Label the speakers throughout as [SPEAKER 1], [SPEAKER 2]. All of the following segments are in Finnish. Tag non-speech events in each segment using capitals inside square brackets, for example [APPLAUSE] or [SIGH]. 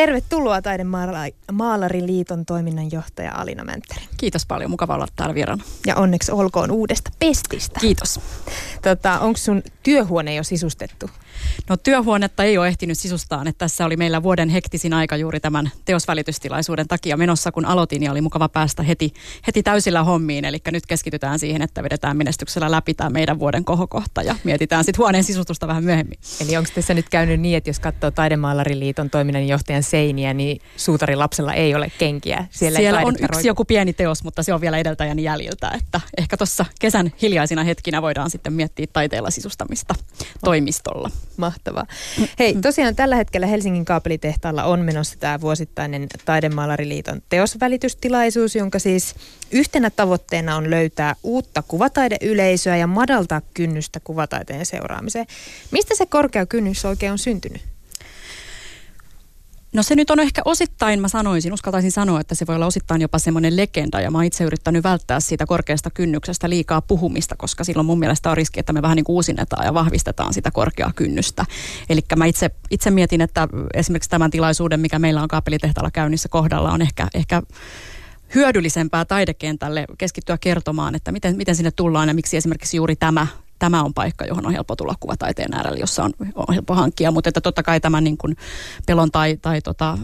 [SPEAKER 1] tervetuloa Taidemaalariliiton toiminnanjohtaja Alina Mänttäri.
[SPEAKER 2] Kiitos paljon, mukava olla täällä vieraana.
[SPEAKER 1] Ja onneksi olkoon uudesta pestistä.
[SPEAKER 2] Kiitos.
[SPEAKER 1] Tota, Onko sun työhuone jo sisustettu?
[SPEAKER 2] No työhuonetta ei ole ehtinyt sisustaa, että tässä oli meillä vuoden hektisin aika juuri tämän teosvälitystilaisuuden takia menossa, kun aloitin ja oli mukava päästä heti, heti täysillä hommiin. Eli nyt keskitytään siihen, että vedetään menestyksellä läpi tämä meidän vuoden kohokohta ja mietitään sitten huoneen sisustusta vähän myöhemmin.
[SPEAKER 1] Eli onko tässä nyt käynyt niin, että jos katsoo Taidemaalariliiton toiminnanjohtajan seiniä, niin suutarilapsella ei ole kenkiä?
[SPEAKER 2] Siellä, Siellä on yksi joku pieni teos, mutta se on vielä edeltäjän jäljiltä, että ehkä tuossa kesän hiljaisina hetkinä voidaan sitten miettiä taiteella sisustamista toimistolla.
[SPEAKER 1] Mahtavaa. Hei, tosiaan tällä hetkellä Helsingin kaapelitehtaalla on menossa tämä vuosittainen Taidemaalariliiton teosvälitystilaisuus, jonka siis yhtenä tavoitteena on löytää uutta kuvataideyleisöä ja madaltaa kynnystä kuvataiteen seuraamiseen. Mistä se korkea kynnys oikein on syntynyt?
[SPEAKER 2] No se nyt on ehkä osittain, mä sanoisin, uskaltaisin sanoa, että se voi olla osittain jopa semmoinen legenda ja mä oon itse yrittänyt välttää siitä korkeasta kynnyksestä liikaa puhumista, koska silloin mun mielestä on riski, että me vähän niin kuin uusinnetaan ja vahvistetaan sitä korkeaa kynnystä. Eli mä itse, itse mietin, että esimerkiksi tämän tilaisuuden, mikä meillä on kaapelitehtaalla käynnissä kohdalla, on ehkä, ehkä hyödyllisempää taidekentälle keskittyä kertomaan, että miten, miten sinne tullaan ja miksi esimerkiksi juuri tämä tämä on paikka, johon on helppo tulla kuvataiteen äärelle, jossa on, on helppo hankkia. Mutta että totta kai tämän niin kuin pelon tai, tai tota,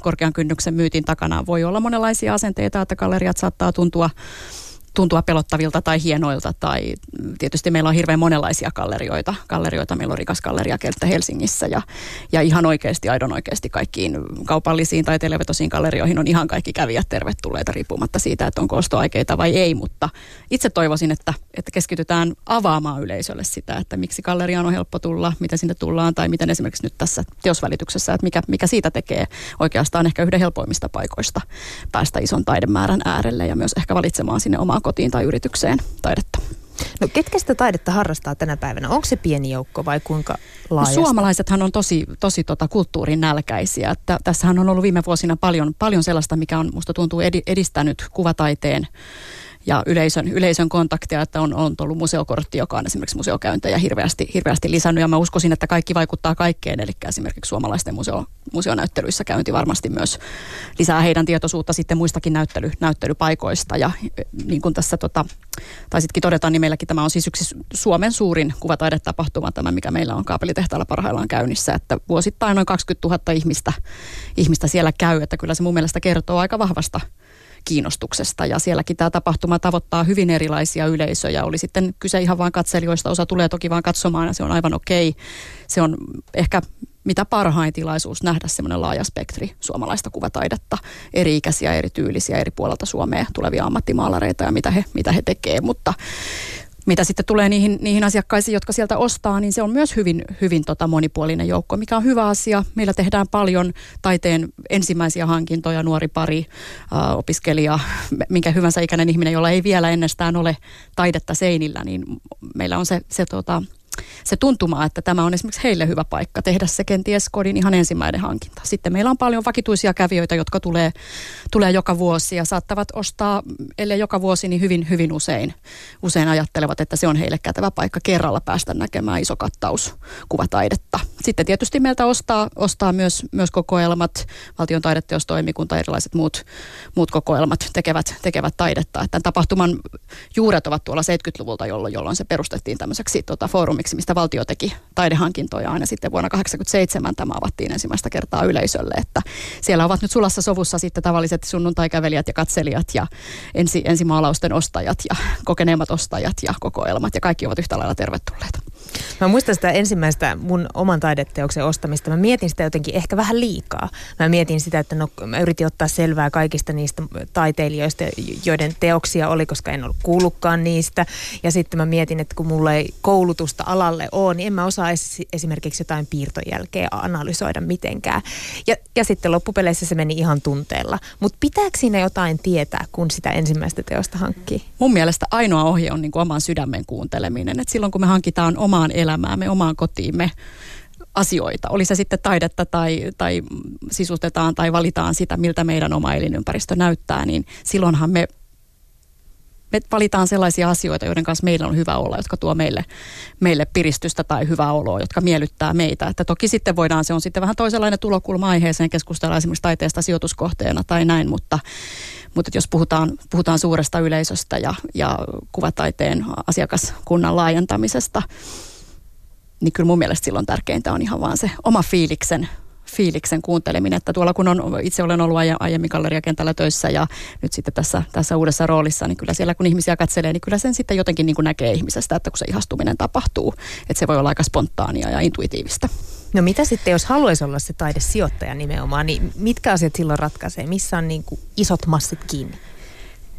[SPEAKER 2] korkean kynnyksen myytin takana voi olla monenlaisia asenteita, että galleriat saattaa tuntua tuntua pelottavilta tai hienoilta tai tietysti meillä on hirveän monenlaisia gallerioita. gallerioita. Meillä on rikas galleriakenttä Helsingissä ja, ja ihan oikeasti, aidon oikeasti kaikkiin kaupallisiin tai televetosiin gallerioihin on ihan kaikki kävijät tervetulleita riippumatta siitä, että onko ostoaikeita vai ei, mutta itse toivoisin, että, että keskitytään avaamaan yleisölle sitä, että miksi galleriaan on helppo tulla, miten sinne tullaan tai miten esimerkiksi nyt tässä teosvälityksessä, että mikä, mikä siitä tekee oikeastaan ehkä yhden helpoimmista paikoista päästä ison taidemäärän äärelle ja myös ehkä valitsemaan sinne omaa kotiin tai yritykseen taidetta.
[SPEAKER 1] No ketkä sitä taidetta harrastaa tänä päivänä? Onko se pieni joukko vai kuinka laajasti?
[SPEAKER 2] No, suomalaisethan on tosi, tosi tota kulttuurin nälkäisiä. Että tässähän on ollut viime vuosina paljon, paljon sellaista, mikä on musta tuntuu edistänyt kuvataiteen ja yleisön, yleisön kontaktia, että on, on tullut museokortti, joka on esimerkiksi museokäyntejä hirveästi, hirveästi lisännyt. Ja mä uskoisin, että kaikki vaikuttaa kaikkeen, eli esimerkiksi suomalaisten museo, museonäyttelyissä käynti varmasti myös lisää heidän tietoisuutta sitten muistakin näyttely, näyttelypaikoista. Ja niin kuin tässä tota, taisitkin todeta, niin meilläkin tämä on siis yksi Suomen suurin kuvataidetapahtuma, tämä mikä meillä on kaapelitehtaalla parhaillaan käynnissä, että vuosittain noin 20 000 ihmistä, ihmistä siellä käy, että kyllä se mun mielestä kertoo aika vahvasta kiinnostuksesta. Ja sielläkin tämä tapahtuma tavoittaa hyvin erilaisia yleisöjä. Oli sitten kyse ihan vain katselijoista, osa tulee toki vain katsomaan ja se on aivan okei. Se on ehkä mitä parhain tilaisuus nähdä semmoinen laaja spektri suomalaista kuvataidetta, eri ikäisiä, eri tyylisiä, eri puolelta Suomea tulevia ammattimaalareita ja mitä he, mitä he tekee. Mutta mitä sitten tulee niihin, niihin asiakkaisiin, jotka sieltä ostaa, niin se on myös hyvin, hyvin tota monipuolinen joukko, mikä on hyvä asia. Meillä tehdään paljon taiteen ensimmäisiä hankintoja, nuori pari, äh, opiskelija, minkä hyvänsä ikäinen ihminen, jolla ei vielä ennestään ole taidetta seinillä, niin meillä on se, se tota, se tuntuma, että tämä on esimerkiksi heille hyvä paikka tehdä se kenties kodin ihan ensimmäinen hankinta. Sitten meillä on paljon vakituisia kävijöitä, jotka tulee, tulee joka vuosi ja saattavat ostaa, ellei joka vuosi, niin hyvin, hyvin usein, usein ajattelevat, että se on heille kätevä paikka kerralla päästä näkemään iso kattaus kuvataidetta. Sitten tietysti meiltä ostaa, ostaa myös, myös kokoelmat, valtion taideteostoimikunta, erilaiset muut, muut kokoelmat tekevät, tekevät taidetta. Tämän tapahtuman juuret ovat tuolla 70-luvulta, jolloin, jolloin se perustettiin tämmöiseksi tota, foorumi Suomeksi, mistä valtio teki taidehankintoja aina sitten vuonna 1987 tämä avattiin ensimmäistä kertaa yleisölle, että siellä ovat nyt sulassa sovussa sitten tavalliset sunnuntaikävelijät ja katselijat ja ensi, ensimaalausten ostajat ja kokeneemmat ostajat ja kokoelmat ja kaikki ovat yhtä lailla tervetulleita.
[SPEAKER 1] Mä muistan sitä ensimmäistä mun oman taideteoksen ostamista. Mä mietin sitä jotenkin ehkä vähän liikaa. Mä mietin sitä, että no, mä yritin ottaa selvää kaikista niistä taiteilijoista, joiden teoksia oli, koska en ollut kuullutkaan niistä. Ja sitten mä mietin, että kun mulla ei koulutusta alalle ole, niin en mä osaa esimerkiksi jotain piirtojälkeä analysoida mitenkään. Ja, ja sitten loppupeleissä se meni ihan tunteella. Mutta pitääkö siinä jotain tietää, kun sitä ensimmäistä teosta hankkii?
[SPEAKER 2] Mun mielestä ainoa ohje on niin kuin oman sydämen kuunteleminen. Et silloin kun me hankitaan omaan elämäämme, omaan kotiimme asioita. Oli se sitten taidetta tai, tai sisustetaan tai valitaan sitä, miltä meidän oma elinympäristö näyttää, niin silloinhan me me valitaan sellaisia asioita, joiden kanssa meillä on hyvä olla, jotka tuo meille, meille piristystä tai hyvää oloa, jotka miellyttää meitä. Että toki sitten voidaan, se on sitten vähän toisenlainen tulokulma aiheeseen keskustella esimerkiksi taiteesta sijoituskohteena tai näin, mutta, mutta jos puhutaan, puhutaan suuresta yleisöstä ja, ja kuvataiteen asiakaskunnan laajentamisesta, niin kyllä mun mielestä silloin tärkeintä on ihan vaan se oma fiiliksen fiiliksen kuunteleminen, että tuolla kun on, itse olen ollut aiemmin galleriakentällä töissä ja nyt sitten tässä, tässä uudessa roolissa, niin kyllä siellä kun ihmisiä katselee, niin kyllä sen sitten jotenkin niin kuin näkee ihmisestä, että kun se ihastuminen tapahtuu, että se voi olla aika spontaania ja intuitiivista.
[SPEAKER 1] No mitä sitten, jos haluaisi olla se taidesijoittaja nimenomaan, niin mitkä asiat silloin ratkaisee? Missä on niin kuin isot massit kiinni?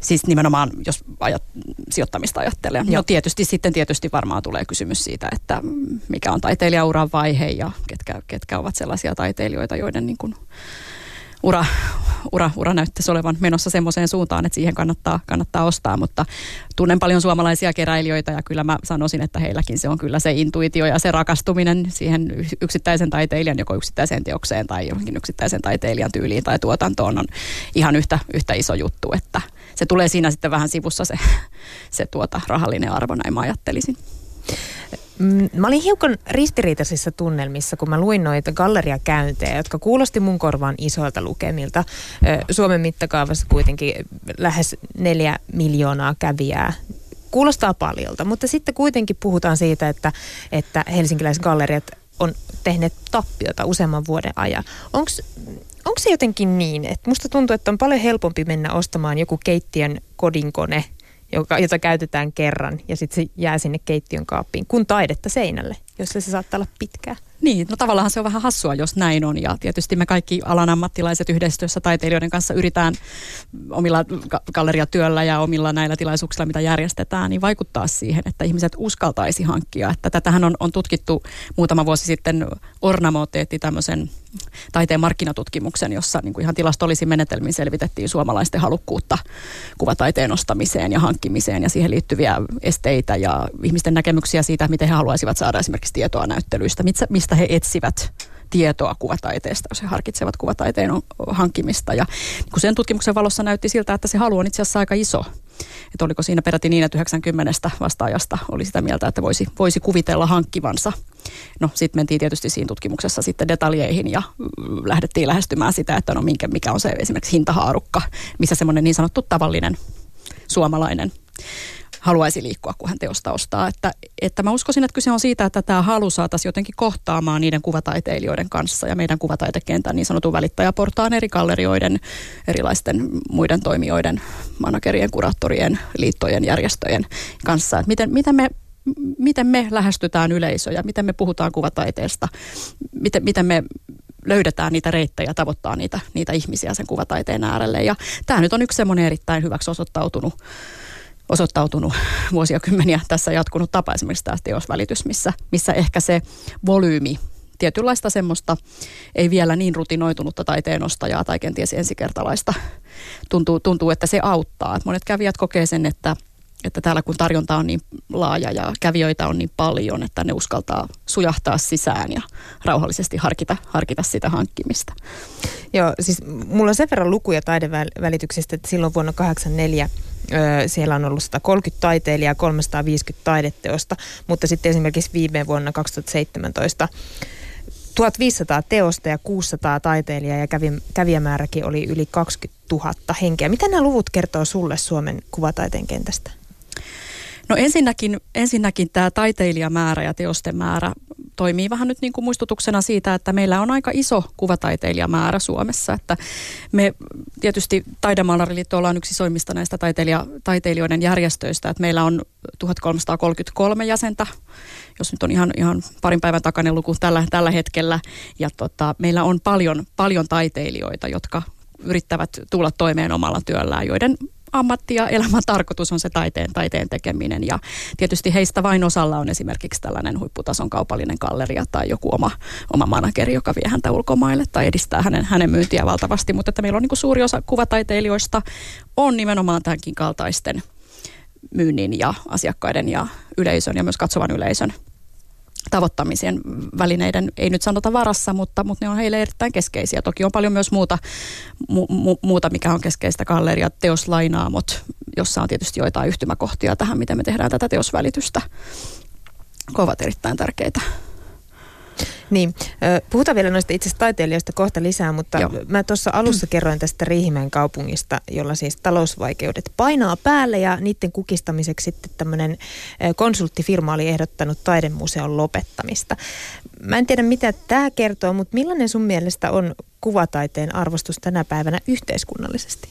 [SPEAKER 2] Siis nimenomaan, jos ajat, sijoittamista ajattelee. No Joo. No tietysti sitten tietysti varmaan tulee kysymys siitä, että mikä on taiteilijauran vaihe ja ketkä, ketkä ovat sellaisia taiteilijoita, joiden niin kuin ura, ura, ura näyttäisi olevan menossa semmoiseen suuntaan, että siihen kannattaa, kannattaa ostaa, mutta tunnen paljon suomalaisia keräilijöitä ja kyllä mä sanoisin, että heilläkin se on kyllä se intuitio ja se rakastuminen siihen yksittäisen taiteilijan, joko yksittäiseen teokseen tai johonkin yksittäisen taiteilijan tyyliin tai tuotantoon on ihan yhtä, yhtä iso juttu, että se tulee siinä sitten vähän sivussa se, [LAUGHS] se tuota rahallinen arvo, näin mä ajattelisin.
[SPEAKER 1] Mm, mä olin hiukan ristiriitaisissa tunnelmissa, kun mä luin noita galleriakäyntejä, jotka kuulosti mun korvaan isoilta lukemilta. Suomen mittakaavassa kuitenkin lähes neljä miljoonaa kävijää kuulostaa paljolta, mutta sitten kuitenkin puhutaan siitä, että, että helsinkiläisgalleriat on tehneet tappiota useamman vuoden ajan. Onko se jotenkin niin, että musta tuntuu, että on paljon helpompi mennä ostamaan joku keittiön kodinkone – joka, jota käytetään kerran ja sitten se jää sinne keittiön kaappiin, kun taidetta seinälle, jossa se saattaa olla pitkää.
[SPEAKER 2] Niin, no tavallaan se on vähän hassua, jos näin on. Ja tietysti me kaikki alan ammattilaiset yhdessä taiteilijoiden kanssa yritetään omilla galleriatyöllä ja omilla näillä tilaisuuksilla, mitä järjestetään, niin vaikuttaa siihen, että ihmiset uskaltaisi hankkia. Että tätähän on, on tutkittu muutama vuosi sitten Ornamo teetti tämmöisen taiteen markkinatutkimuksen, jossa niin kuin ihan tilastollisin menetelmin selvitettiin suomalaisten halukkuutta kuvataiteen ostamiseen ja hankkimiseen ja siihen liittyviä esteitä ja ihmisten näkemyksiä siitä, miten he haluaisivat saada esimerkiksi tietoa näyttelyistä, mistä he etsivät tietoa kuvataiteesta, jos he harkitsevat kuvataiteen hankkimista. Ja kun sen tutkimuksen valossa näytti siltä, että se halu on itse asiassa aika iso. Että oliko siinä peräti niin, että 90 vastaajasta oli sitä mieltä, että voisi, voisi kuvitella hankkivansa. No sitten mentiin tietysti siinä tutkimuksessa sitten detaljeihin ja lähdettiin lähestymään sitä, että no minkä, mikä on se esimerkiksi hintahaarukka, missä semmoinen niin sanottu tavallinen suomalainen haluaisi liikkua, kun hän teosta ostaa. Että, että mä uskoisin, että kyse on siitä, että tämä halu saataisiin jotenkin kohtaamaan niiden kuvataiteilijoiden kanssa ja meidän kuvataitekentän niin sanotun välittäjäportaan eri gallerioiden, erilaisten muiden toimijoiden, managerien, kuraattorien, liittojen, järjestöjen kanssa. Että miten, miten me miten me lähestytään yleisöjä, miten me puhutaan kuvataiteesta, miten, miten me löydetään niitä reittejä, tavoittaa niitä, niitä ihmisiä sen kuvataiteen äärelle. Ja tämä nyt on yksi semmoinen erittäin hyväksi osoittautunut osoittautunut [LAUGHS] vuosia kymmeniä tässä jatkunut tapa esimerkiksi tämä teosvälitys, missä, missä ehkä se volyymi tietynlaista semmoista ei vielä niin rutinoitunutta taiteenostajaa tai kenties ensikertalaista tuntuu, tuntuu että se auttaa. monet kävijät kokee sen, että, että täällä kun tarjonta on niin laaja ja kävijöitä on niin paljon, että ne uskaltaa sujahtaa sisään ja rauhallisesti harkita, harkita sitä hankkimista.
[SPEAKER 1] Joo, siis mulla on sen verran lukuja taidevälityksestä, että silloin vuonna 1984 siellä on ollut 130 taiteilijaa, 350 taideteosta, mutta sitten esimerkiksi viime vuonna 2017 1500 teosta ja 600 taiteilijaa ja kävi, kävijämääräkin oli yli 20 000 henkeä. Mitä nämä luvut kertoo sulle Suomen kuvataiteen kentästä?
[SPEAKER 2] No ensinnäkin, ensinnäkin tämä taiteilijamäärä ja teosten määrä toimii vähän nyt niin kuin muistutuksena siitä, että meillä on aika iso kuvataiteilijamäärä Suomessa. Että me tietysti Taidemaalariliitto ollaan yksi isoimmista näistä taiteilija, taiteilijoiden järjestöistä, että meillä on 1333 jäsentä, jos nyt on ihan, ihan parin päivän takainen luku tällä, tällä hetkellä. Ja tota, meillä on paljon, paljon taiteilijoita, jotka yrittävät tulla toimeen omalla työllään, joiden ammatti ja elämän tarkoitus on se taiteen, taiteen tekeminen. Ja tietysti heistä vain osalla on esimerkiksi tällainen huipputason kaupallinen galleria tai joku oma, oma manageri, joka vie häntä ulkomaille tai edistää hänen, hänen myyntiä valtavasti. Mutta että meillä on niin suuri osa kuvataiteilijoista on nimenomaan tämänkin kaltaisten myynnin ja asiakkaiden ja yleisön ja myös katsovan yleisön tavoittamisen välineiden, ei nyt sanota varassa, mutta, mutta ne on heille erittäin keskeisiä. Toki on paljon myös muuta, mu, mu, muuta mikä on keskeistä, galleria, teoslainaamot, jossa on tietysti joitain yhtymäkohtia tähän, miten me tehdään tätä teosvälitystä, ovat erittäin tärkeitä.
[SPEAKER 1] Niin, puhutaan vielä noista itse taiteilijoista kohta lisää, mutta Joo. mä tuossa alussa kerroin tästä Riihimäen kaupungista, jolla siis talousvaikeudet painaa päälle ja niiden kukistamiseksi sitten tämmöinen konsulttifirma oli ehdottanut taidemuseon lopettamista. Mä en tiedä mitä tämä kertoo, mutta millainen sun mielestä on kuvataiteen arvostus tänä päivänä yhteiskunnallisesti?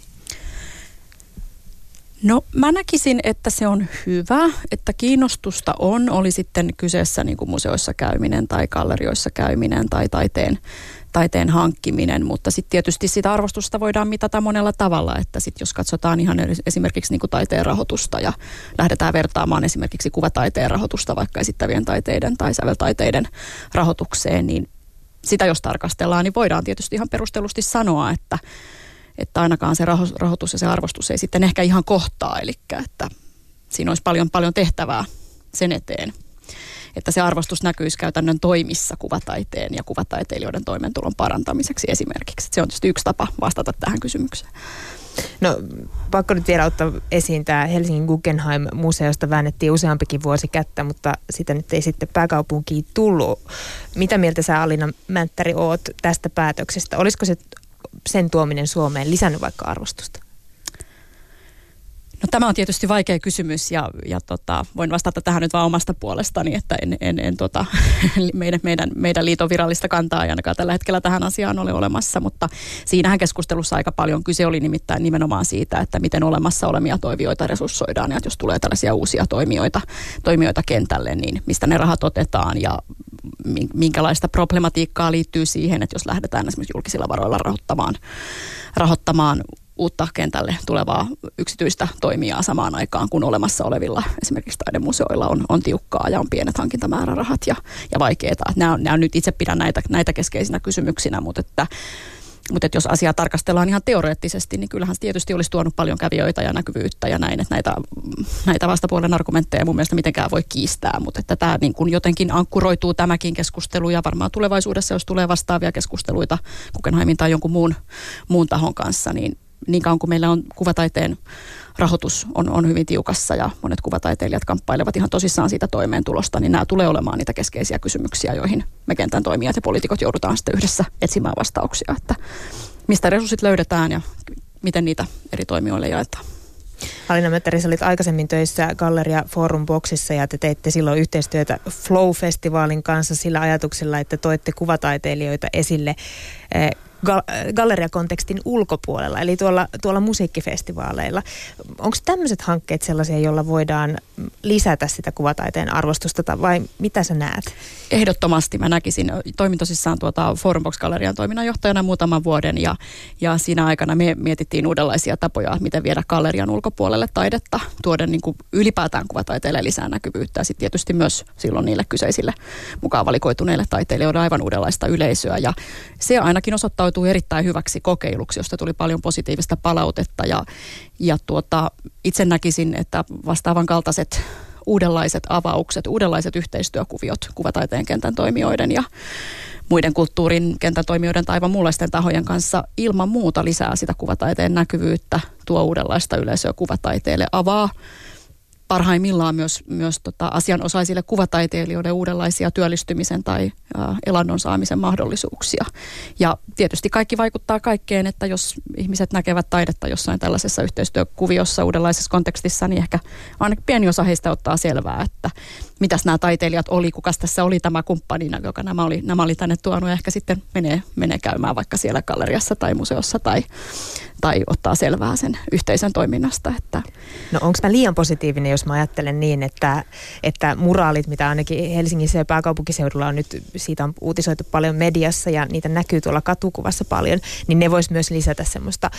[SPEAKER 2] No mä näkisin, että se on hyvä, että kiinnostusta on, oli sitten kyseessä niin kuin museoissa käyminen tai gallerioissa käyminen tai taiteen, taiteen hankkiminen, mutta sitten tietysti sitä arvostusta voidaan mitata monella tavalla, että sitten jos katsotaan ihan esimerkiksi niin kuin taiteen rahoitusta ja lähdetään vertaamaan esimerkiksi kuvataiteen rahoitusta vaikka esittävien taiteiden tai säveltaiteiden rahoitukseen, niin sitä jos tarkastellaan, niin voidaan tietysti ihan perustellusti sanoa, että että ainakaan se rahoitus ja se arvostus ei sitten ehkä ihan kohtaa, eli että siinä olisi paljon, paljon tehtävää sen eteen, että se arvostus näkyisi käytännön toimissa kuvataiteen ja kuvataiteilijoiden toimeentulon parantamiseksi esimerkiksi. Se on tietysti yksi tapa vastata tähän kysymykseen.
[SPEAKER 1] No pakko nyt vielä ottaa esiin tämä Helsingin Guggenheim-museosta väännettiin useampikin vuosi kättä, mutta sitä nyt ei sitten pääkaupunkiin tullut. Mitä mieltä sä Alina Mänttäri oot tästä päätöksestä? Olisiko se sen tuominen Suomeen lisännyt vaikka arvostusta?
[SPEAKER 2] No tämä on tietysti vaikea kysymys ja, ja tota, voin vastata tähän nyt vaan omasta puolestani, että en, en, en tota, [LAUGHS] meidän, meidän, meidän liiton virallista kantaa ainakaan tällä hetkellä tähän asiaan ole olemassa, mutta siinähän keskustelussa aika paljon kyse. Oli nimittäin nimenomaan siitä, että miten olemassa olemia toimijoita resurssoidaan ja että jos tulee tällaisia uusia toimijoita, toimijoita kentälle, niin mistä ne rahat otetaan ja minkälaista problematiikkaa liittyy siihen, että jos lähdetään esimerkiksi julkisilla varoilla rahoittamaan, rahoittamaan uutta kentälle tulevaa yksityistä toimijaa samaan aikaan, kun olemassa olevilla esimerkiksi taidemuseoilla on, on tiukkaa ja on pienet hankintamäärärahat ja, ja vaikeita. Nämä, nämä nyt itse pidän näitä, näitä keskeisinä kysymyksinä, mutta että mutta jos asiaa tarkastellaan ihan teoreettisesti, niin kyllähän se tietysti olisi tuonut paljon kävijöitä ja näkyvyyttä ja näin, että näitä, näitä vastapuolen argumentteja mun mielestä mitenkään voi kiistää, mutta että tämä niin kuin jotenkin ankkuroituu tämäkin keskustelu ja varmaan tulevaisuudessa, jos tulee vastaavia keskusteluita Kukenheimin tai jonkun muun, muun tahon kanssa, niin niin kauan kuin meillä on kuvataiteen rahoitus on, on hyvin tiukassa ja monet kuvataiteilijat kamppailevat ihan tosissaan siitä toimeentulosta, niin nämä tulee olemaan niitä keskeisiä kysymyksiä, joihin me kentän toimijat ja poliitikot joudutaan sitten yhdessä etsimään vastauksia, että mistä resurssit löydetään ja miten niitä eri toimijoille jaetaan.
[SPEAKER 1] Alina Möttäri, olit aikaisemmin töissä Galleria Forum Boxissa ja te teitte silloin yhteistyötä Flow-festivaalin kanssa sillä ajatuksella, että toitte kuvataiteilijoita esille galleriakontekstin ulkopuolella, eli tuolla, tuolla musiikkifestivaaleilla. Onko tämmöiset hankkeet sellaisia, joilla voidaan lisätä sitä kuvataiteen arvostusta, vai mitä sä näet?
[SPEAKER 2] Ehdottomasti mä näkisin. Toimin tosissaan tuota Forumbox-gallerian toiminnanjohtajana muutaman vuoden, ja, ja siinä aikana me mietittiin uudenlaisia tapoja, miten viedä gallerian ulkopuolelle taidetta, tuoda niin kuin ylipäätään kuvataiteille lisää näkyvyyttä, ja sitten tietysti myös silloin niille kyseisille mukaan valikoituneille taiteilijoille aivan uudenlaista yleisöä, ja se ainakin osoittaa osoittautui erittäin hyväksi kokeiluksi, josta tuli paljon positiivista palautetta. Ja, ja tuota, itse näkisin, että vastaavan kaltaiset uudenlaiset avaukset, uudenlaiset yhteistyökuviot kuvataiteen kentän toimijoiden ja muiden kulttuurin kentän toimijoiden tai aivan muunlaisten tahojen kanssa ilman muuta lisää sitä kuvataiteen näkyvyyttä, tuo uudenlaista yleisöä kuvataiteelle, avaa parhaimmillaan myös, myös tota asianosaisille kuvataiteilijoille uudenlaisia työllistymisen tai elannon saamisen mahdollisuuksia. Ja tietysti kaikki vaikuttaa kaikkeen, että jos ihmiset näkevät taidetta jossain tällaisessa yhteistyökuviossa uudenlaisessa kontekstissa, niin ehkä ainakin pieni osa heistä ottaa selvää, että mitäs nämä taiteilijat oli, kukas tässä oli tämä kumppani, joka nämä oli, nämä oli tänne tuonut ja ehkä sitten menee, menee käymään vaikka siellä galleriassa tai museossa tai, tai ottaa selvää sen yhteisön toiminnasta. Että.
[SPEAKER 1] No onko mä liian positiivinen, jos mä ajattelen niin, että, että muraalit, mitä ainakin Helsingissä ja pääkaupunkiseudulla on nyt, siitä on uutisoitu paljon mediassa ja niitä näkyy tuolla katukuvassa paljon, niin ne vois myös lisätä semmoista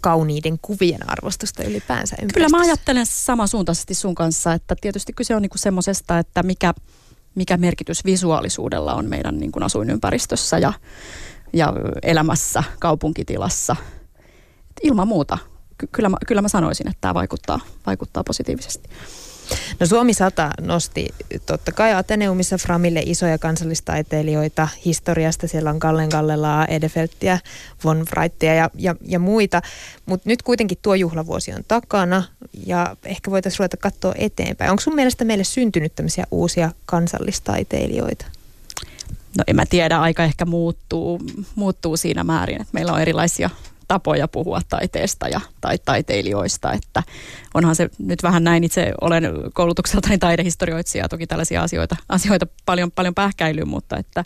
[SPEAKER 1] kauniiden kuvien arvostusta ylipäänsä
[SPEAKER 2] Kyllä mä ajattelen samansuuntaisesti sun kanssa, että tietysti kyse on niinku semmoisesta, että mikä, mikä merkitys visuaalisuudella on meidän niin kuin asuinympäristössä ja, ja elämässä, kaupunkitilassa. Et ilman muuta, kyllä, mä, kyllä mä sanoisin, että tämä vaikuttaa, vaikuttaa positiivisesti.
[SPEAKER 1] No Suomi 100 nosti totta kai Ateneumissa Framille isoja kansallistaiteilijoita historiasta. Siellä on Kallen Kallelaa, Edefelttiä, Von Freittia ja, ja, ja muita. Mutta nyt kuitenkin tuo juhlavuosi on takana ja ehkä voitaisiin ruveta katsoa eteenpäin. Onko sun mielestä meille syntynyt tämmöisiä uusia kansallistaiteilijoita?
[SPEAKER 2] No en mä tiedä, aika ehkä muuttuu, muuttuu siinä määrin, että meillä on erilaisia tapoja puhua taiteesta ja tai taiteilijoista, että onhan se nyt vähän näin, itse olen koulutukseltani [LAUGHS] taidehistorioitsija, toki tällaisia asioita, asioita paljon, paljon pähkäilyyn, mutta että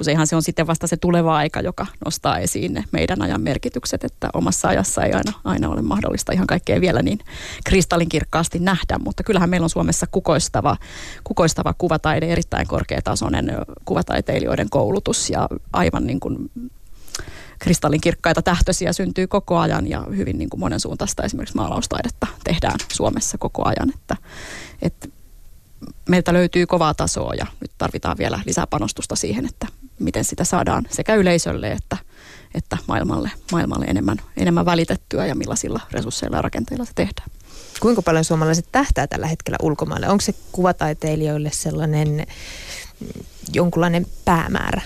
[SPEAKER 2] useinhan se on sitten vasta se tuleva aika, joka nostaa esiin ne meidän ajan merkitykset, että omassa ajassa ei aina, aina ole mahdollista ihan kaikkea vielä niin kristallinkirkkaasti nähdä, mutta kyllähän meillä on Suomessa kukoistava, kukoistava kuvataide, erittäin korkeatasoinen kuvataiteilijoiden koulutus ja aivan niin kuin kristallinkirkkaita tähtösiä syntyy koko ajan ja hyvin niin kuin monen suuntaista esimerkiksi maalaustaidetta tehdään Suomessa koko ajan. Että, että meiltä löytyy kovaa tasoa ja nyt tarvitaan vielä lisää panostusta siihen, että miten sitä saadaan sekä yleisölle että, että maailmalle, maailmalle enemmän, enemmän välitettyä ja millaisilla resursseilla ja rakenteilla se tehdään.
[SPEAKER 1] Kuinka paljon suomalaiset tähtää tällä hetkellä ulkomaille? Onko se kuvataiteilijoille sellainen jonkunlainen päämäärä?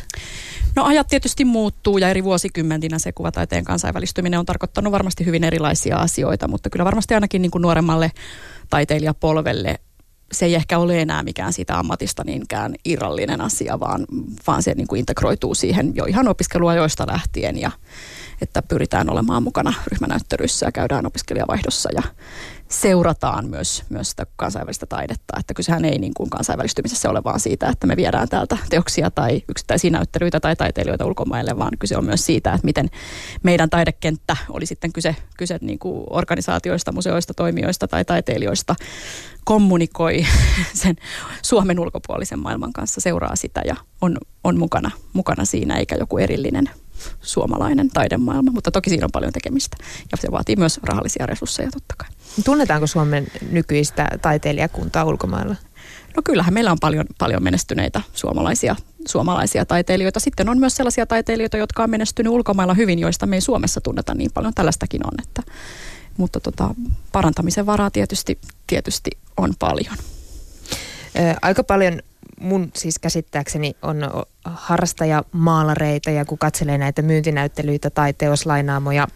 [SPEAKER 2] No ajat tietysti muuttuu ja eri vuosikymmentinä se kuvataiteen kansainvälistyminen on tarkoittanut varmasti hyvin erilaisia asioita, mutta kyllä varmasti ainakin niin kuin nuoremmalle taiteilijapolvelle se ei ehkä ole enää mikään siitä ammatista niinkään irrallinen asia, vaan, vaan se niin kuin integroituu siihen jo ihan opiskeluajoista lähtien ja että pyritään olemaan mukana ryhmänäyttelyissä ja käydään opiskelijavaihdossa ja seurataan myös, myös sitä kansainvälistä taidetta. Että kysehän ei niin kuin kansainvälistymisessä ole vaan siitä, että me viedään täältä teoksia tai yksittäisiä näyttelyitä tai taiteilijoita ulkomaille, vaan kyse on myös siitä, että miten meidän taidekenttä, oli sitten kyse, kyse niin kuin organisaatioista, museoista, toimijoista tai taiteilijoista, kommunikoi [LAUGHS] sen Suomen ulkopuolisen maailman kanssa, seuraa sitä ja on, on mukana, mukana siinä eikä joku erillinen suomalainen taidemaailma, mutta toki siinä on paljon tekemistä ja se vaatii myös rahallisia resursseja totta kai.
[SPEAKER 1] Tunnetaanko Suomen nykyistä taiteilijakuntaa ulkomailla?
[SPEAKER 2] No kyllähän meillä on paljon, paljon menestyneitä suomalaisia, suomalaisia taiteilijoita. Sitten on myös sellaisia taiteilijoita, jotka on menestynyt ulkomailla hyvin, joista me ei Suomessa tunneta niin paljon. Tällaistakin on, että, mutta tota, parantamisen varaa tietysti, tietysti on paljon.
[SPEAKER 1] Aika paljon mun siis käsittääkseni on harrastajamaalareita ja kun katselee näitä myyntinäyttelyitä tai teoslainaamoja,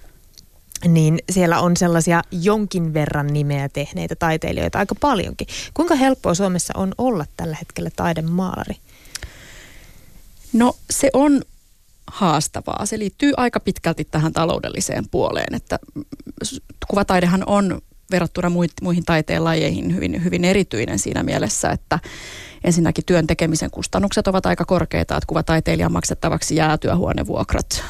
[SPEAKER 1] niin siellä on sellaisia jonkin verran nimeä tehneitä taiteilijoita aika paljonkin. Kuinka helppoa Suomessa on olla tällä hetkellä taidemaalari?
[SPEAKER 2] No se on haastavaa. Se liittyy aika pitkälti tähän taloudelliseen puoleen, että kuvataidehan on verrattuna muihin taiteen lajeihin hyvin, hyvin erityinen siinä mielessä, että ensinnäkin työn tekemisen kustannukset ovat aika korkeita, että kuvataiteilijan maksettavaksi jää työhuonevuokrat,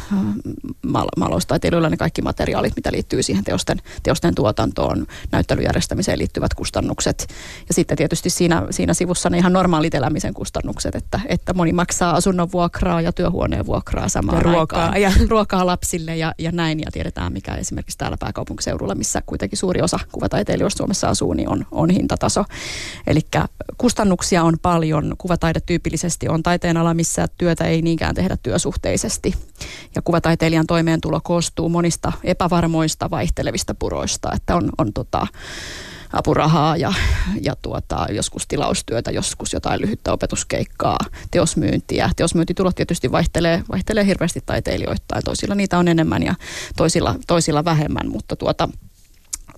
[SPEAKER 2] maalaustaiteilijoilla ne kaikki materiaalit, mitä liittyy siihen teosten, teosten tuotantoon, näyttelyjärjestämiseen liittyvät kustannukset. Ja sitten tietysti siinä, siinä sivussa ne ihan normaalit elämisen kustannukset, että, että moni maksaa asunnon vuokraa ja työhuoneen vuokraa samaan ja ruokaa. Aikaan. Ja [LAUGHS] ruokaa lapsille ja, ja näin. Ja tiedetään, mikä esimerkiksi täällä pääkaupunkiseudulla, missä kuitenkin suuri osa kuvataiteilijoista Suomessa asuu, niin on, on hintataso. Eli kustannuksia on paljon. Kuvataide tyypillisesti on taiteen ala, missä työtä ei niinkään tehdä työsuhteisesti. Ja kuvataiteilijan toimeentulo koostuu monista epävarmoista vaihtelevista puroista, että on, on tota, apurahaa ja, ja tuota, joskus tilaustyötä, joskus jotain lyhyttä opetuskeikkaa, teosmyyntiä. Teosmyyntitulot tietysti vaihtelee, vaihtelee hirveästi taiteilijoittain. Toisilla niitä on enemmän ja toisilla, toisilla vähemmän, mutta tuota,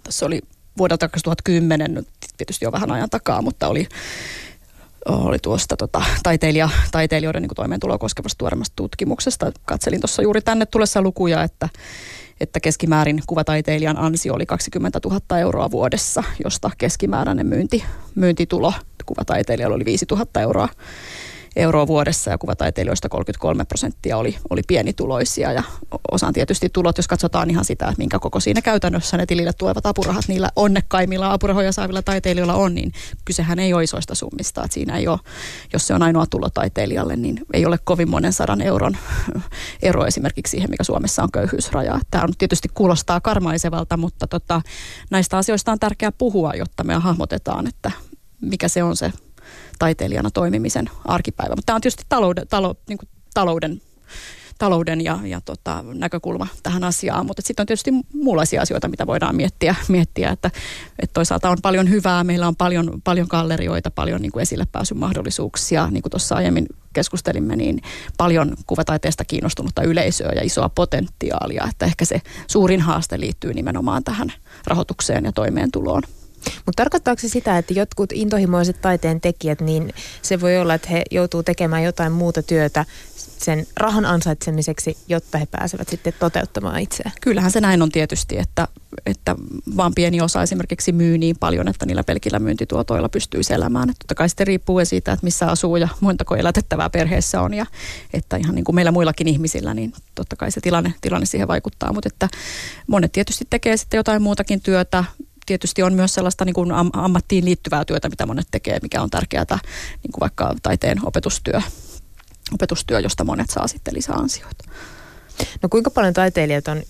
[SPEAKER 2] tässä oli vuodelta 2010, nyt tietysti jo vähän ajan takaa, mutta oli oli tuosta tota, taiteilija, taiteilijoiden niin toimeentuloa koskevasta tuoremmasta tutkimuksesta. Katselin tuossa juuri tänne tulessa lukuja, että, että keskimäärin kuvataiteilijan ansio oli 20 000 euroa vuodessa, josta keskimääräinen myynti, myyntitulo kuvataiteilijalla oli 5 000 euroa euroa vuodessa ja kuvataiteilijoista 33 prosenttia oli, oli pienituloisia ja osan tietysti tulot, jos katsotaan ihan sitä, että minkä koko siinä käytännössä ne tilille tulevat apurahat niillä onnekkaimmilla apurahoja saavilla taiteilijoilla on, niin kysehän ei ole isoista summista, että siinä ei ole, jos se on ainoa tulo taiteilijalle, niin ei ole kovin monen sadan euron [LAUGHS] ero esimerkiksi siihen, mikä Suomessa on köyhyysraja. Tämä on tietysti kuulostaa karmaisevalta, mutta tota, näistä asioista on tärkeää puhua, jotta me hahmotetaan, että mikä se on se taiteilijana toimimisen arkipäivä. Mutta tämä on tietysti talouden, talo, niin kuin talouden talouden ja, ja tota, näkökulma tähän asiaan. Mutta sitten on tietysti muunlaisia asioita, mitä voidaan miettiä, miettiä että, että toisaalta on paljon hyvää, meillä on paljon, paljon gallerioita, paljon niin kuin esille pääsyn mahdollisuuksia, niin kuin tuossa aiemmin keskustelimme, niin paljon kuvataiteesta kiinnostunutta yleisöä ja isoa potentiaalia, että ehkä se suurin haaste liittyy nimenomaan tähän rahoitukseen ja toimeentuloon.
[SPEAKER 1] Mutta tarkoittaako se sitä, että jotkut intohimoiset taiteen tekijät, niin se voi olla, että he joutuu tekemään jotain muuta työtä sen rahan ansaitsemiseksi, jotta he pääsevät sitten toteuttamaan itseään?
[SPEAKER 2] Kyllähän se näin on tietysti, että, että vaan pieni osa esimerkiksi myy niin paljon, että niillä pelkillä myyntituotoilla pystyy elämään. Että totta kai sitten riippuu siitä, että missä asuu ja montako elätettävää perheessä on. Ja että ihan niin kuin meillä muillakin ihmisillä, niin totta kai se tilanne, tilanne siihen vaikuttaa. Mutta että monet tietysti tekee sitten jotain muutakin työtä, tietysti on myös sellaista niin kuin ammattiin liittyvää työtä, mitä monet tekee, mikä on tärkeää, niin kuin vaikka taiteen opetustyö, opetustyö, josta monet saa sitten lisää ansioita.
[SPEAKER 1] No kuinka paljon taiteilijat on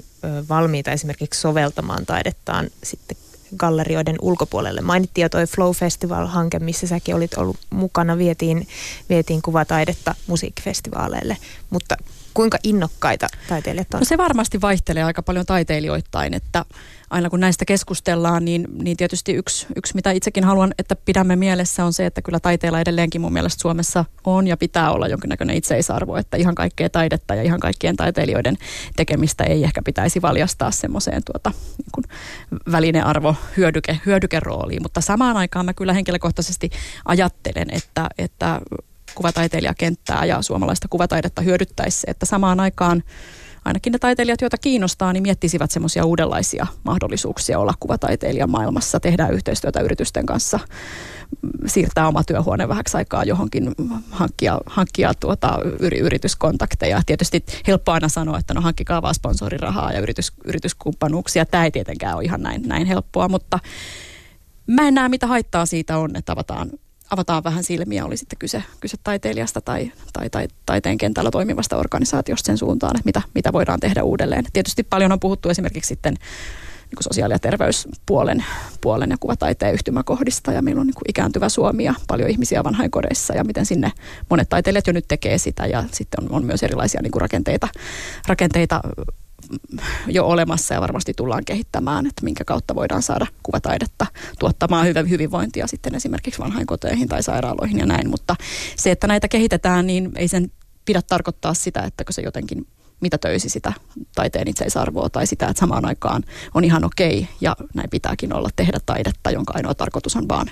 [SPEAKER 1] valmiita esimerkiksi soveltamaan taidettaan sitten gallerioiden ulkopuolelle. Mainittiin jo toi Flow Festival-hanke, missä säkin olit ollut mukana, vietiin, vietiin kuvataidetta musiikkifestivaaleille, mutta kuinka innokkaita taiteilijat on?
[SPEAKER 2] No se varmasti vaihtelee aika paljon taiteilijoittain, että aina kun näistä keskustellaan, niin, niin tietysti yksi, yksi, mitä itsekin haluan, että pidämme mielessä on se, että kyllä taiteella edelleenkin mun mielestä Suomessa on ja pitää olla jonkinnäköinen itseisarvo, että ihan kaikkea taidetta ja ihan kaikkien taiteilijoiden tekemistä ei ehkä pitäisi valjastaa semmoiseen tuota, niin välinearvo hyödyke, hyödykerooliin, mutta samaan aikaan mä kyllä henkilökohtaisesti ajattelen, että, että kuvataiteilijakenttää ja suomalaista kuvataidetta hyödyttäisi että samaan aikaan ainakin ne taiteilijat, joita kiinnostaa, niin miettisivät semmoisia uudenlaisia mahdollisuuksia olla kuvataiteilijan maailmassa, tehdä yhteistyötä yritysten kanssa, siirtää oma työhuone vähäksi aikaa johonkin, hankkia, hankkia tuota, yrityskontakteja. Tietysti helppo aina sanoa, että no hankkikaa vaan sponsorirahaa ja yritys, yrityskumppanuuksia. Tämä ei tietenkään ole ihan näin, näin helppoa, mutta mä en näe mitä haittaa siitä on, että avataan avataan vähän silmiä, oli sitten kyse, kyse taiteilijasta tai, tai, tai taiteen kentällä toimivasta organisaatiosta sen suuntaan, että mitä, mitä voidaan tehdä uudelleen. Tietysti paljon on puhuttu esimerkiksi sitten niin kuin sosiaali- ja terveyspuolen puolen ja kuvataiteen yhtymäkohdista ja meillä on niin kuin ikääntyvä Suomi ja paljon ihmisiä vanhainkodeissa ja miten sinne monet taiteilijat jo nyt tekee sitä ja sitten on, on myös erilaisia niin kuin rakenteita, rakenteita jo olemassa ja varmasti tullaan kehittämään, että minkä kautta voidaan saada kuvataidetta tuottamaan hyvä hyvinvointia sitten esimerkiksi vanhainkoteihin tai sairaaloihin ja näin. Mutta se, että näitä kehitetään, niin ei sen pidä tarkoittaa sitä, että se jotenkin mitä töisi sitä taiteen itseisarvoa tai sitä, että samaan aikaan on ihan okei ja näin pitääkin olla tehdä taidetta, jonka ainoa tarkoitus on vaan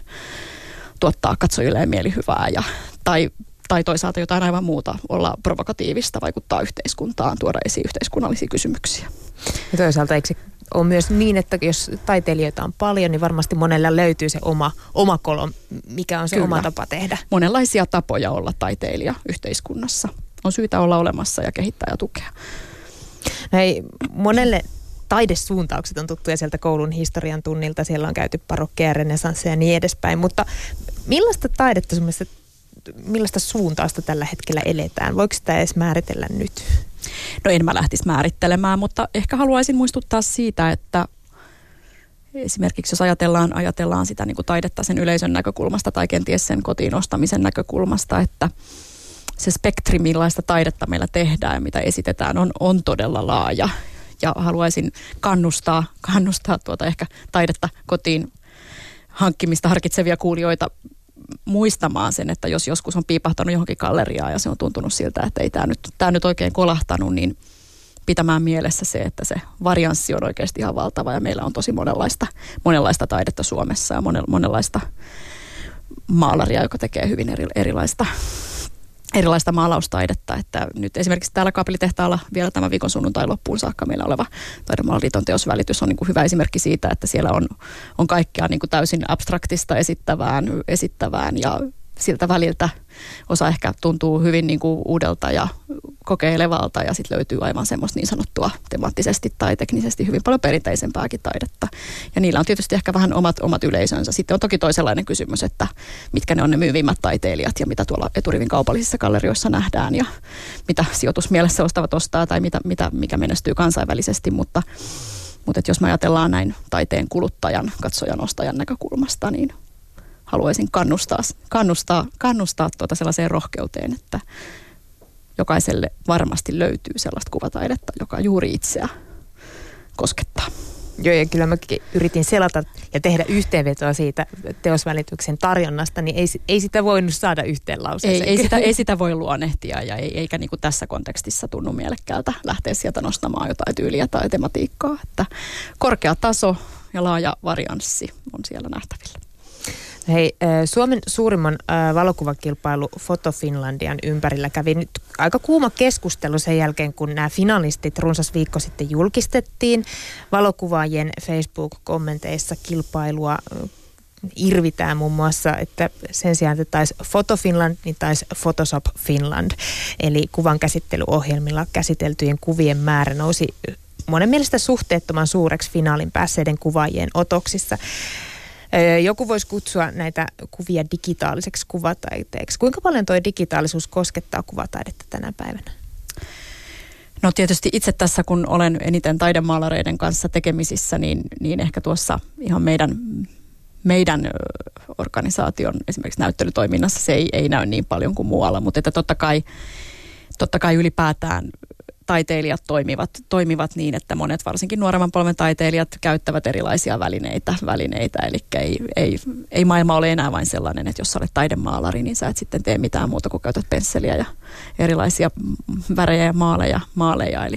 [SPEAKER 2] tuottaa katsojille mielihyvää ja, tai tai toisaalta jotain aivan muuta, olla provokatiivista, vaikuttaa yhteiskuntaan, tuoda esiin yhteiskunnallisia kysymyksiä.
[SPEAKER 1] Ja toisaalta eikö se ole myös niin, että jos taiteilijoita on paljon, niin varmasti monella löytyy se oma, oma kolo, mikä on se Kyllä. oma tapa tehdä.
[SPEAKER 2] Monenlaisia tapoja olla taiteilija yhteiskunnassa. On syytä olla olemassa ja kehittää ja tukea.
[SPEAKER 1] No ei, monelle taidesuuntaukset on tuttuja sieltä koulun historian tunnilta. Siellä on käyty parokkeja, renesansseja ja niin edespäin. Mutta millaista taidetta sun mielestä millaista suuntausta tällä hetkellä eletään? Voiko sitä edes määritellä nyt?
[SPEAKER 2] No en mä lähtisi määrittelemään, mutta ehkä haluaisin muistuttaa siitä, että esimerkiksi jos ajatellaan, ajatellaan sitä niin kuin taidetta sen yleisön näkökulmasta tai kenties sen kotiin ostamisen näkökulmasta, että se spektri, millaista taidetta meillä tehdään ja mitä esitetään, on, on todella laaja. Ja haluaisin kannustaa, kannustaa tuota ehkä taidetta kotiin hankkimista harkitsevia kuulijoita muistamaan sen, että jos joskus on piipahtanut johonkin galleriaan ja se on tuntunut siltä, että ei tämä nyt, tämä nyt oikein kolahtanut, niin pitämään mielessä se, että se varianssi on oikeasti ihan valtava ja meillä on tosi monenlaista, monenlaista taidetta Suomessa ja monenlaista maalaria, joka tekee hyvin eri, erilaista erilaista maalaustaidetta, että nyt esimerkiksi täällä Kaapelitehtaalla vielä tämän viikon sunnuntai loppuun saakka meillä oleva Taidemaalaliiton teosvälitys on niin kuin hyvä esimerkki siitä, että siellä on, on kaikkea niin kuin täysin abstraktista esittävään, esittävään ja siltä väliltä osa ehkä tuntuu hyvin niin kuin uudelta ja kokeilevalta ja sitten löytyy aivan semmoista niin sanottua temaattisesti tai teknisesti hyvin paljon perinteisempääkin taidetta. Ja niillä on tietysti ehkä vähän omat, omat yleisönsä. Sitten on toki toisenlainen kysymys, että mitkä ne on ne myyvimmät taiteilijat ja mitä tuolla eturivin kaupallisissa gallerioissa nähdään ja mitä sijoitusmielessä ostavat ostaa tai mitä, mitä, mikä menestyy kansainvälisesti, mutta mutta jos me ajatellaan näin taiteen kuluttajan, katsojan, ostajan näkökulmasta, niin haluaisin kannustaa, kannustaa, kannustaa tuota sellaiseen rohkeuteen, että jokaiselle varmasti löytyy sellaista kuvataidetta, joka juuri itseä koskettaa.
[SPEAKER 1] Joo, ja kyllä mä yritin selata ja tehdä yhteenvetoa siitä teosvälityksen tarjonnasta, niin ei, ei sitä voinut saada yhteen lauseeseen.
[SPEAKER 2] Ei, ei, sitä, ei sitä voi luonnehtia, ja ei, eikä niin kuin tässä kontekstissa tunnu mielekkäältä lähteä sieltä nostamaan jotain tyyliä tai tematiikkaa. Että korkea taso ja laaja varianssi on siellä nähtävillä.
[SPEAKER 1] Hei, Suomen suurimman valokuvakilpailu Foto Finlandian ympärillä kävi nyt aika kuuma keskustelu sen jälkeen, kun nämä finalistit runsas viikko sitten julkistettiin. Valokuvaajien Facebook-kommenteissa kilpailua irvitään muun muassa, että sen sijaan, että taisi Foto Finland, niin taisi Photoshop Finland. Eli kuvan käsittelyohjelmilla käsiteltyjen kuvien määrä nousi monen mielestä suhteettoman suureksi finaalin päässeiden kuvaajien otoksissa. Joku voisi kutsua näitä kuvia digitaaliseksi kuvataiteeksi. Kuinka paljon tuo digitaalisuus koskettaa kuvataidetta tänä päivänä?
[SPEAKER 2] No tietysti itse tässä, kun olen eniten taidemaalareiden kanssa tekemisissä, niin, niin ehkä tuossa ihan meidän, meidän organisaation esimerkiksi näyttelytoiminnassa se ei, ei näy niin paljon kuin muualla, mutta että totta kai, totta kai ylipäätään taiteilijat toimivat, toimivat niin, että monet varsinkin nuoremman polven taiteilijat käyttävät erilaisia välineitä, välineitä. Eli ei, ei, ei maailma ole enää vain sellainen, että jos olet taidemaalari, niin sä et sitten tee mitään muuta kuin käytät pensseliä ja erilaisia värejä ja maaleja, maaleja eli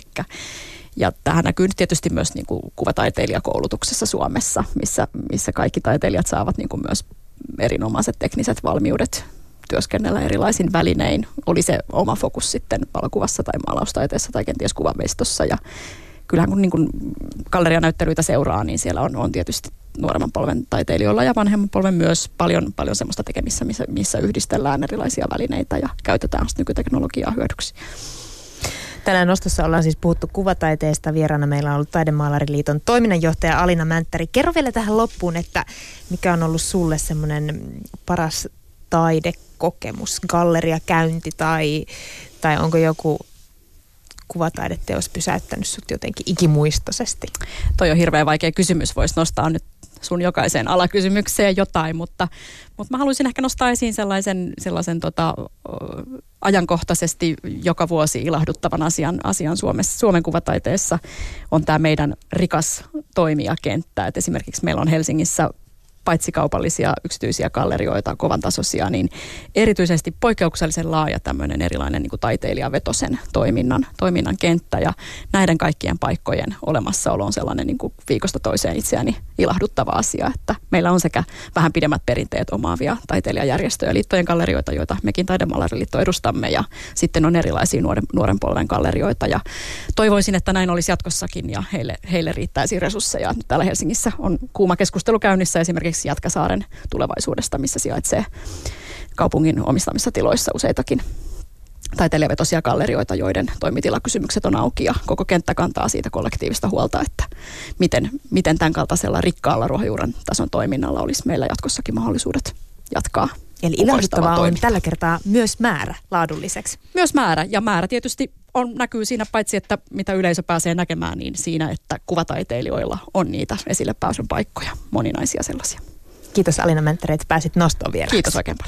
[SPEAKER 2] ja tähän näkyy tietysti myös niin kuin kuvataiteilijakoulutuksessa Suomessa, missä, missä kaikki taiteilijat saavat niin kuin myös erinomaiset tekniset valmiudet työskennellä erilaisin välinein. Oli se oma fokus sitten valokuvassa tai maalaustaiteessa tai kenties kuvanveistossa. Ja kyllähän kun niin kuin gallerianäyttelyitä seuraa, niin siellä on, on tietysti nuoremman polven taiteilijoilla ja vanhemman polven myös paljon, paljon semmoista tekemistä, missä, missä yhdistellään erilaisia välineitä ja käytetään nykyteknologiaa hyödyksi.
[SPEAKER 1] Tänään nostossa ollaan siis puhuttu kuvataiteesta. Vieraana meillä on ollut Taidemaalariliiton toiminnanjohtaja Alina Mänttäri. Kerro vielä tähän loppuun, että mikä on ollut sulle semmoinen paras taidekokemus, galleriakäynti tai, tai onko joku kuvataideteos pysäyttänyt sut jotenkin ikimuistoisesti?
[SPEAKER 2] Toi on hirveän vaikea kysymys. Voisi nostaa nyt sun jokaiseen alakysymykseen jotain, mutta, mutta mä haluaisin ehkä nostaa esiin sellaisen, sellaisen tota, ajankohtaisesti joka vuosi ilahduttavan asian, asian Suomessa, Suomen kuvataiteessa on tämä meidän rikas toimijakenttä. Et esimerkiksi meillä on Helsingissä paitsi kaupallisia yksityisiä gallerioita, kovan tasoisia, niin erityisesti poikkeuksellisen laaja tämmöinen erilainen niin kuin taiteilijavetosen toiminnan, toiminnan kenttä ja näiden kaikkien paikkojen olemassaolo on sellainen niin kuin viikosta toiseen itseäni ilahduttava asia, että meillä on sekä vähän pidemmät perinteet omaavia taiteilijajärjestöjä, liittojen gallerioita, joita mekin Taidemallariliitto edustamme ja sitten on erilaisia nuoren, nuoren polven gallerioita ja toivoisin, että näin olisi jatkossakin ja heille, heille riittäisi resursseja. Nyt täällä Helsingissä on kuuma keskustelu käynnissä esimerkiksi esimerkiksi Jätkäsaaren tulevaisuudesta, missä sijaitsee kaupungin omistamissa tiloissa useitakin taiteilijavetoisia gallerioita, joiden toimitilakysymykset on auki ja koko kenttä kantaa siitä kollektiivista huolta, että miten, miten tämän kaltaisella rikkaalla ruohonjuuren tason toiminnalla olisi meillä jatkossakin mahdollisuudet jatkaa.
[SPEAKER 1] Eli ilahduttavaa on tällä kertaa myös määrä laadulliseksi.
[SPEAKER 2] Myös määrä ja määrä tietysti on, näkyy siinä paitsi, että mitä yleisö pääsee näkemään, niin siinä, että kuvataiteilijoilla on niitä esille pääsyn paikkoja, moninaisia sellaisia.
[SPEAKER 1] Kiitos Alina Mentteri, että pääsit nostoon vielä.
[SPEAKER 2] Kiitos oikein paljon.